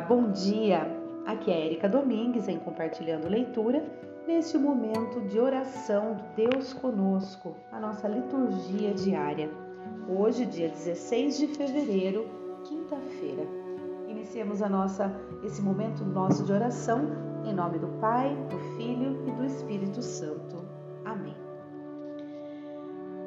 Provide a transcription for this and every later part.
Bom dia! Aqui é Erika Domingues em Compartilhando Leitura, neste momento de oração do Deus conosco, a nossa liturgia diária. Hoje, dia 16 de fevereiro, quinta-feira. Iniciemos a nossa, esse momento nosso de oração em nome do Pai, do Filho e do Espírito Santo. Amém.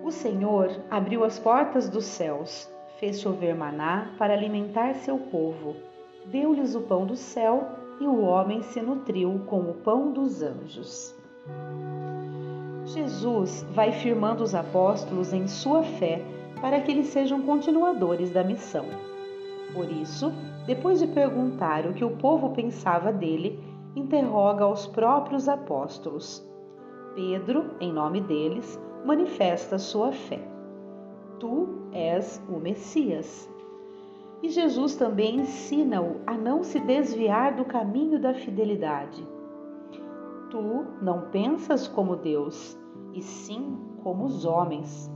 O Senhor abriu as portas dos céus, fez chover maná para alimentar seu povo deu-lhes o pão do céu e o homem se nutriu com o pão dos anjos. Jesus vai firmando os apóstolos em sua fé para que eles sejam continuadores da missão. Por isso, depois de perguntar o que o povo pensava dele, interroga os próprios apóstolos. Pedro, em nome deles, manifesta sua fé. Tu és o Messias. E Jesus também ensina-o a não se desviar do caminho da fidelidade. Tu não pensas como Deus, e sim como os homens.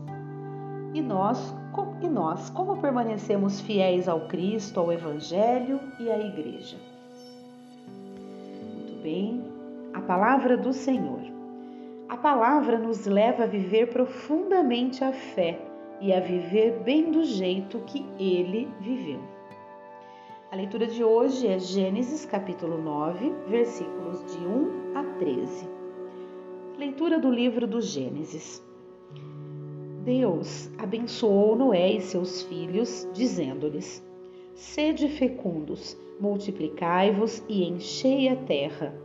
E nós, e nós, como permanecemos fiéis ao Cristo, ao Evangelho e à Igreja? Muito bem, a palavra do Senhor. A palavra nos leva a viver profundamente a fé e a viver bem do jeito que ele viveu. A leitura de hoje é Gênesis capítulo 9, versículos de 1 a 13. Leitura do livro do Gênesis. Deus abençoou Noé e seus filhos, dizendo-lhes: Sede fecundos, multiplicai-vos e enchei a terra.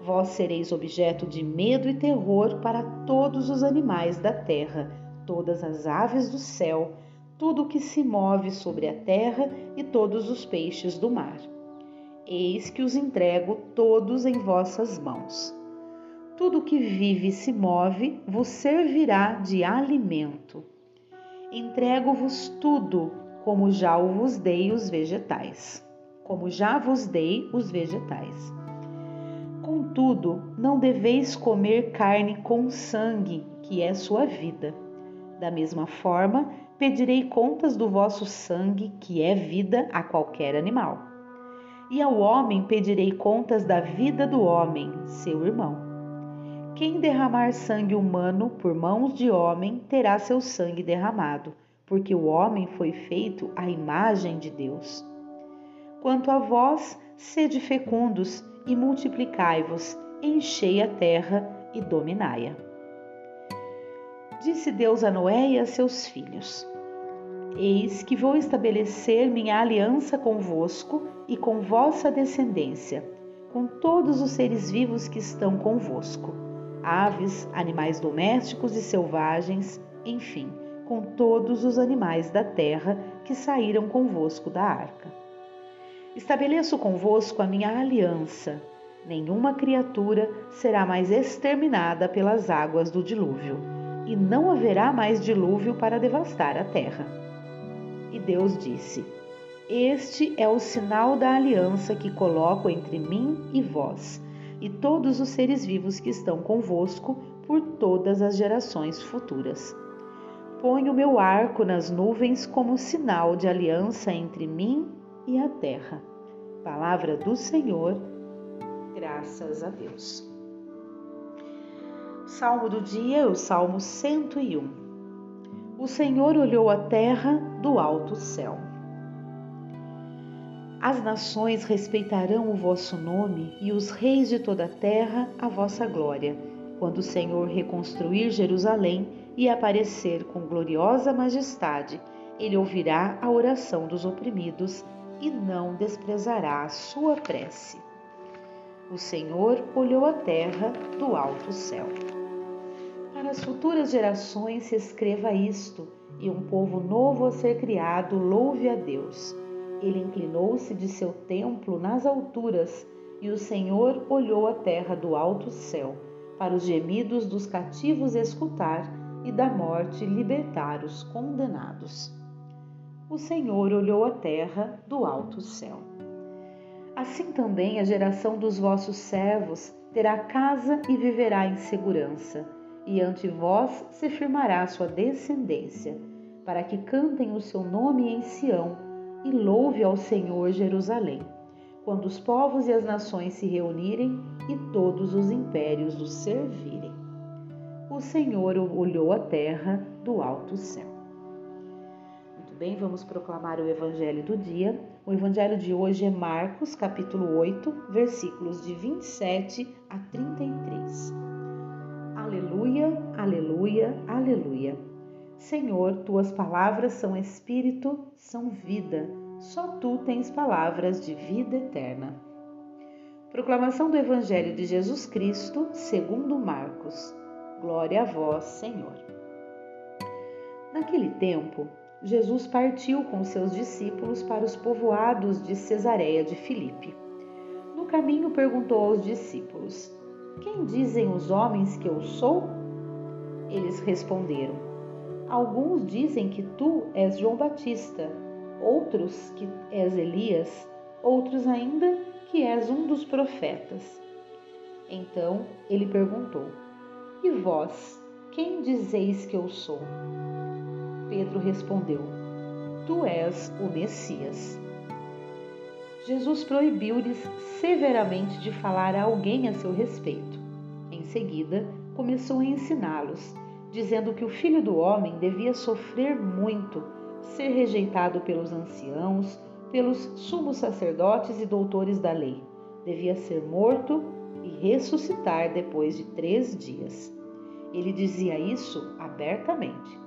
Vós sereis objeto de medo e terror para todos os animais da terra todas as aves do céu, tudo o que se move sobre a terra e todos os peixes do mar. Eis que os entrego todos em vossas mãos. Tudo que vive e se move vos servirá de alimento. Entrego-vos tudo, como já vos dei os vegetais. Como já vos dei os vegetais. Contudo, não deveis comer carne com sangue, que é sua vida da mesma forma, pedirei contas do vosso sangue, que é vida a qualquer animal. E ao homem pedirei contas da vida do homem, seu irmão. Quem derramar sangue humano por mãos de homem terá seu sangue derramado, porque o homem foi feito à imagem de Deus. Quanto a vós, sede fecundos e multiplicai-vos, enchei a terra e dominai-a. Disse Deus a Noé e a seus filhos: Eis que vou estabelecer minha aliança convosco e com vossa descendência, com todos os seres vivos que estão convosco, aves, animais domésticos e selvagens, enfim, com todos os animais da terra que saíram convosco da arca. Estabeleço convosco a minha aliança. Nenhuma criatura será mais exterminada pelas águas do dilúvio e não haverá mais dilúvio para devastar a terra. E Deus disse: Este é o sinal da aliança que coloco entre mim e vós, e todos os seres vivos que estão convosco por todas as gerações futuras. Ponho meu arco nas nuvens como sinal de aliança entre mim e a terra. Palavra do Senhor, graças a Deus. Salmo do dia, o Salmo 101. O Senhor olhou a terra do alto céu. As nações respeitarão o vosso nome e os reis de toda a terra a vossa glória, quando o Senhor reconstruir Jerusalém e aparecer com gloriosa majestade, ele ouvirá a oração dos oprimidos e não desprezará a sua prece. O Senhor olhou a terra do alto céu para as futuras gerações se escreva isto, e um povo novo a ser criado louve a Deus. Ele inclinou-se de seu templo nas alturas, e o Senhor olhou a terra do alto céu, para os gemidos dos cativos escutar e da morte libertar os condenados. O Senhor olhou a terra do alto céu. Assim também a geração dos vossos servos terá casa e viverá em segurança e ante vós se firmará sua descendência, para que cantem o seu nome em Sião e louve ao Senhor Jerusalém, quando os povos e as nações se reunirem e todos os impérios o servirem. O Senhor olhou a terra do alto céu. Bem, vamos proclamar o evangelho do dia. O evangelho de hoje é Marcos, capítulo 8, versículos de 27 a 33. Aleluia, aleluia, aleluia. Senhor, tuas palavras são espírito, são vida. Só tu tens palavras de vida eterna. Proclamação do Evangelho de Jesus Cristo, segundo Marcos. Glória a vós, Senhor. Naquele tempo, Jesus partiu com seus discípulos para os povoados de Cesareia de Filipe. No caminho perguntou aos discípulos: Quem dizem os homens que eu sou? Eles responderam: Alguns dizem que tu és João Batista, outros que és Elias, outros ainda que és um dos profetas. Então ele perguntou: E vós, quem dizeis que eu sou? Pedro respondeu: Tu és o Messias. Jesus proibiu-lhes severamente de falar a alguém a seu respeito. Em seguida, começou a ensiná-los, dizendo que o filho do homem devia sofrer muito, ser rejeitado pelos anciãos, pelos sumos sacerdotes e doutores da lei. Devia ser morto e ressuscitar depois de três dias. Ele dizia isso abertamente.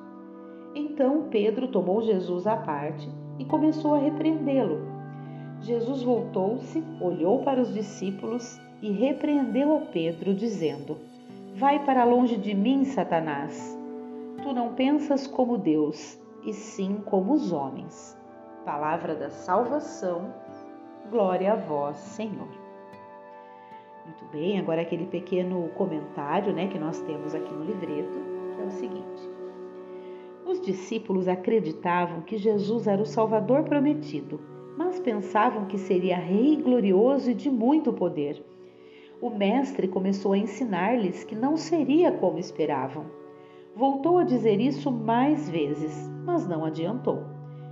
Então Pedro tomou Jesus à parte e começou a repreendê-lo. Jesus voltou-se, olhou para os discípulos e repreendeu a Pedro, dizendo: Vai para longe de mim, Satanás. Tu não pensas como Deus, e sim como os homens. Palavra da salvação, glória a vós, Senhor. Muito bem, agora aquele pequeno comentário né, que nós temos aqui no livreto, que é o seguinte. Os discípulos acreditavam que Jesus era o Salvador prometido, mas pensavam que seria rei glorioso e de muito poder. O mestre começou a ensinar-lhes que não seria como esperavam. Voltou a dizer isso mais vezes, mas não adiantou.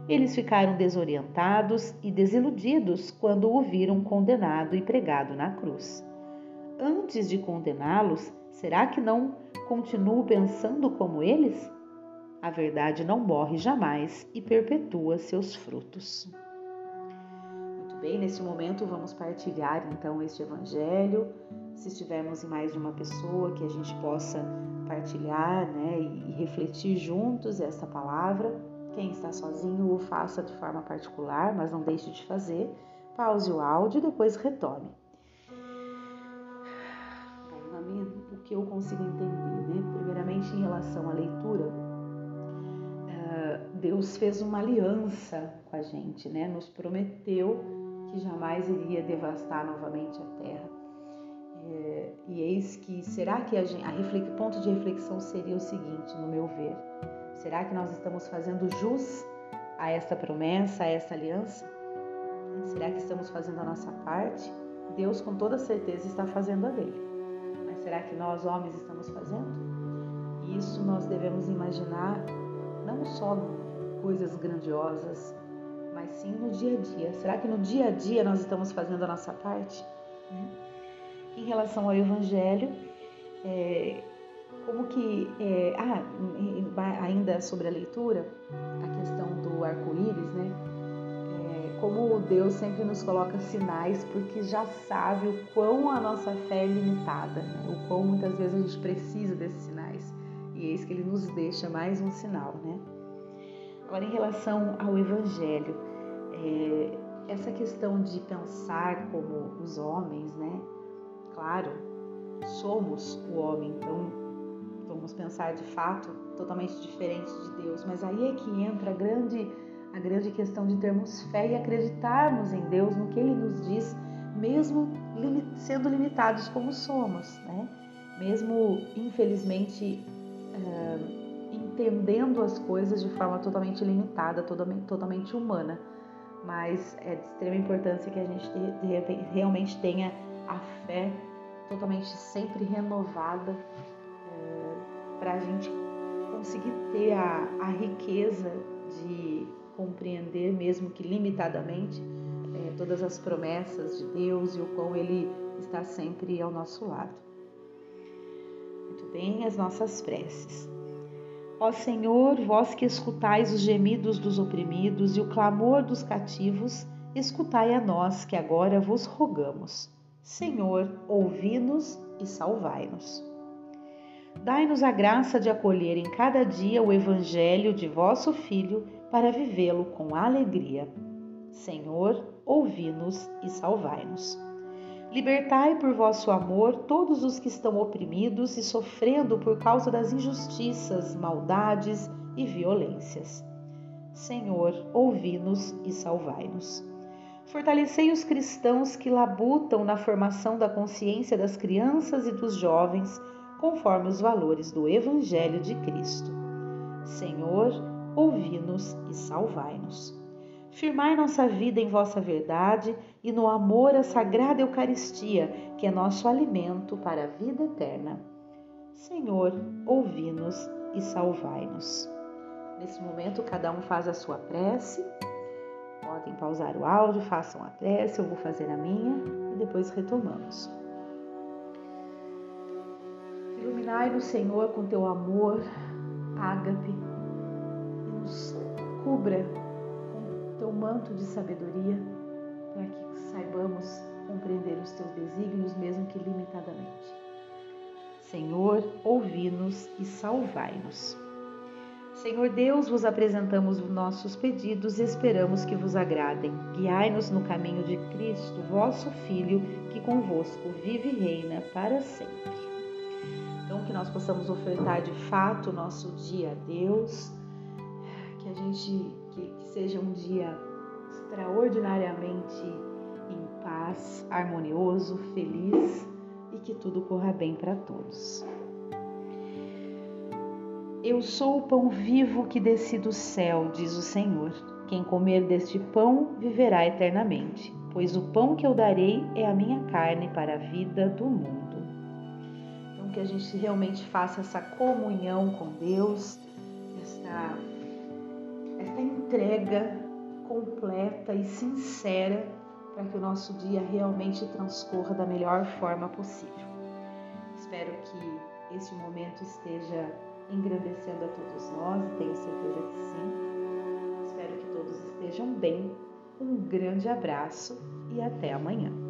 Eles ficaram desorientados e desiludidos quando o viram condenado e pregado na cruz. Antes de condená-los, será que não continuo pensando como eles? A verdade não morre jamais e perpetua seus frutos. Muito bem, nesse momento vamos partilhar então este evangelho. Se estivermos em mais de uma pessoa, que a gente possa partilhar né, e refletir juntos esta palavra. Quem está sozinho, o faça de forma particular, mas não deixe de fazer. Pause o áudio e depois retome. Bom, o que eu consigo entender, né? Primeiramente, em relação à leitura, Deus fez uma aliança com a gente, né? Nos prometeu que jamais iria devastar novamente a terra. É, e eis que, será que a, gente, a ponto de reflexão seria o seguinte, no meu ver: será que nós estamos fazendo jus a esta promessa, a essa aliança? Será que estamos fazendo a nossa parte? Deus, com toda certeza, está fazendo a dele. Mas será que nós, homens, estamos fazendo? Isso nós devemos imaginar não só coisas grandiosas, mas sim no dia a dia. Será que no dia a dia nós estamos fazendo a nossa parte? Em relação ao Evangelho, é, como que. É, ah, ainda sobre a leitura, a questão do arco-íris, né? É, como Deus sempre nos coloca sinais, porque já sabe o quão a nossa fé é limitada, né? o quão muitas vezes a gente precisa desses sinais. E eis que ele nos deixa mais um sinal, né? Agora, em relação ao Evangelho, é, essa questão de pensar como os homens, né? Claro, somos o homem, então vamos pensar de fato totalmente diferente de Deus, mas aí é que entra a grande, a grande questão de termos fé e acreditarmos em Deus, no que Ele nos diz, mesmo sendo limitados como somos, né? Mesmo, infelizmente, uh, entendendo as coisas de forma totalmente limitada, totalmente, totalmente humana. Mas é de extrema importância que a gente realmente tenha a fé totalmente sempre renovada é, para a gente conseguir ter a, a riqueza de compreender, mesmo que limitadamente, é, todas as promessas de Deus e o quão Ele está sempre ao nosso lado. Muito bem, as nossas preces. Ó Senhor, vós que escutais os gemidos dos oprimidos e o clamor dos cativos, escutai a nós que agora vos rogamos. Senhor, ouvi-nos e salvai-nos. Dai-nos a graça de acolher em cada dia o Evangelho de vosso Filho para vivê-lo com alegria. Senhor, ouvi-nos e salvai-nos. Libertai por vosso amor todos os que estão oprimidos e sofrendo por causa das injustiças, maldades e violências. Senhor, ouvi-nos e salvai-nos. Fortalecei os cristãos que labutam na formação da consciência das crianças e dos jovens, conforme os valores do Evangelho de Cristo. Senhor, ouvi-nos e salvai-nos. Firmai nossa vida em vossa verdade e no amor à sagrada Eucaristia, que é nosso alimento para a vida eterna. Senhor, ouvi-nos e salvai-nos. Nesse momento, cada um faz a sua prece. Podem pausar o áudio, façam a prece, eu vou fazer a minha e depois retomamos. Iluminai-nos, Senhor, com teu amor, ágape, e nos cubra teu manto de sabedoria, para que saibamos compreender os teus desígnios, mesmo que limitadamente. Senhor, ouvi-nos e salvai-nos. Senhor Deus, vos apresentamos os nossos pedidos e esperamos que vos agradem. Guiai-nos no caminho de Cristo, vosso Filho, que convosco vive e reina para sempre. Então, que nós possamos ofertar de fato o nosso dia a Deus, que a gente seja um dia extraordinariamente em paz, harmonioso, feliz e que tudo corra bem para todos. Eu sou o pão vivo que desci do céu, diz o Senhor. Quem comer deste pão viverá eternamente, pois o pão que eu darei é a minha carne para a vida do mundo. Então, que a gente realmente faça essa comunhão com Deus, esta, entrega completa e sincera para que o nosso dia realmente transcorra da melhor forma possível. Espero que esse momento esteja engrandecendo a todos nós tenho certeza que sim. Espero que todos estejam bem. Um grande abraço e até amanhã.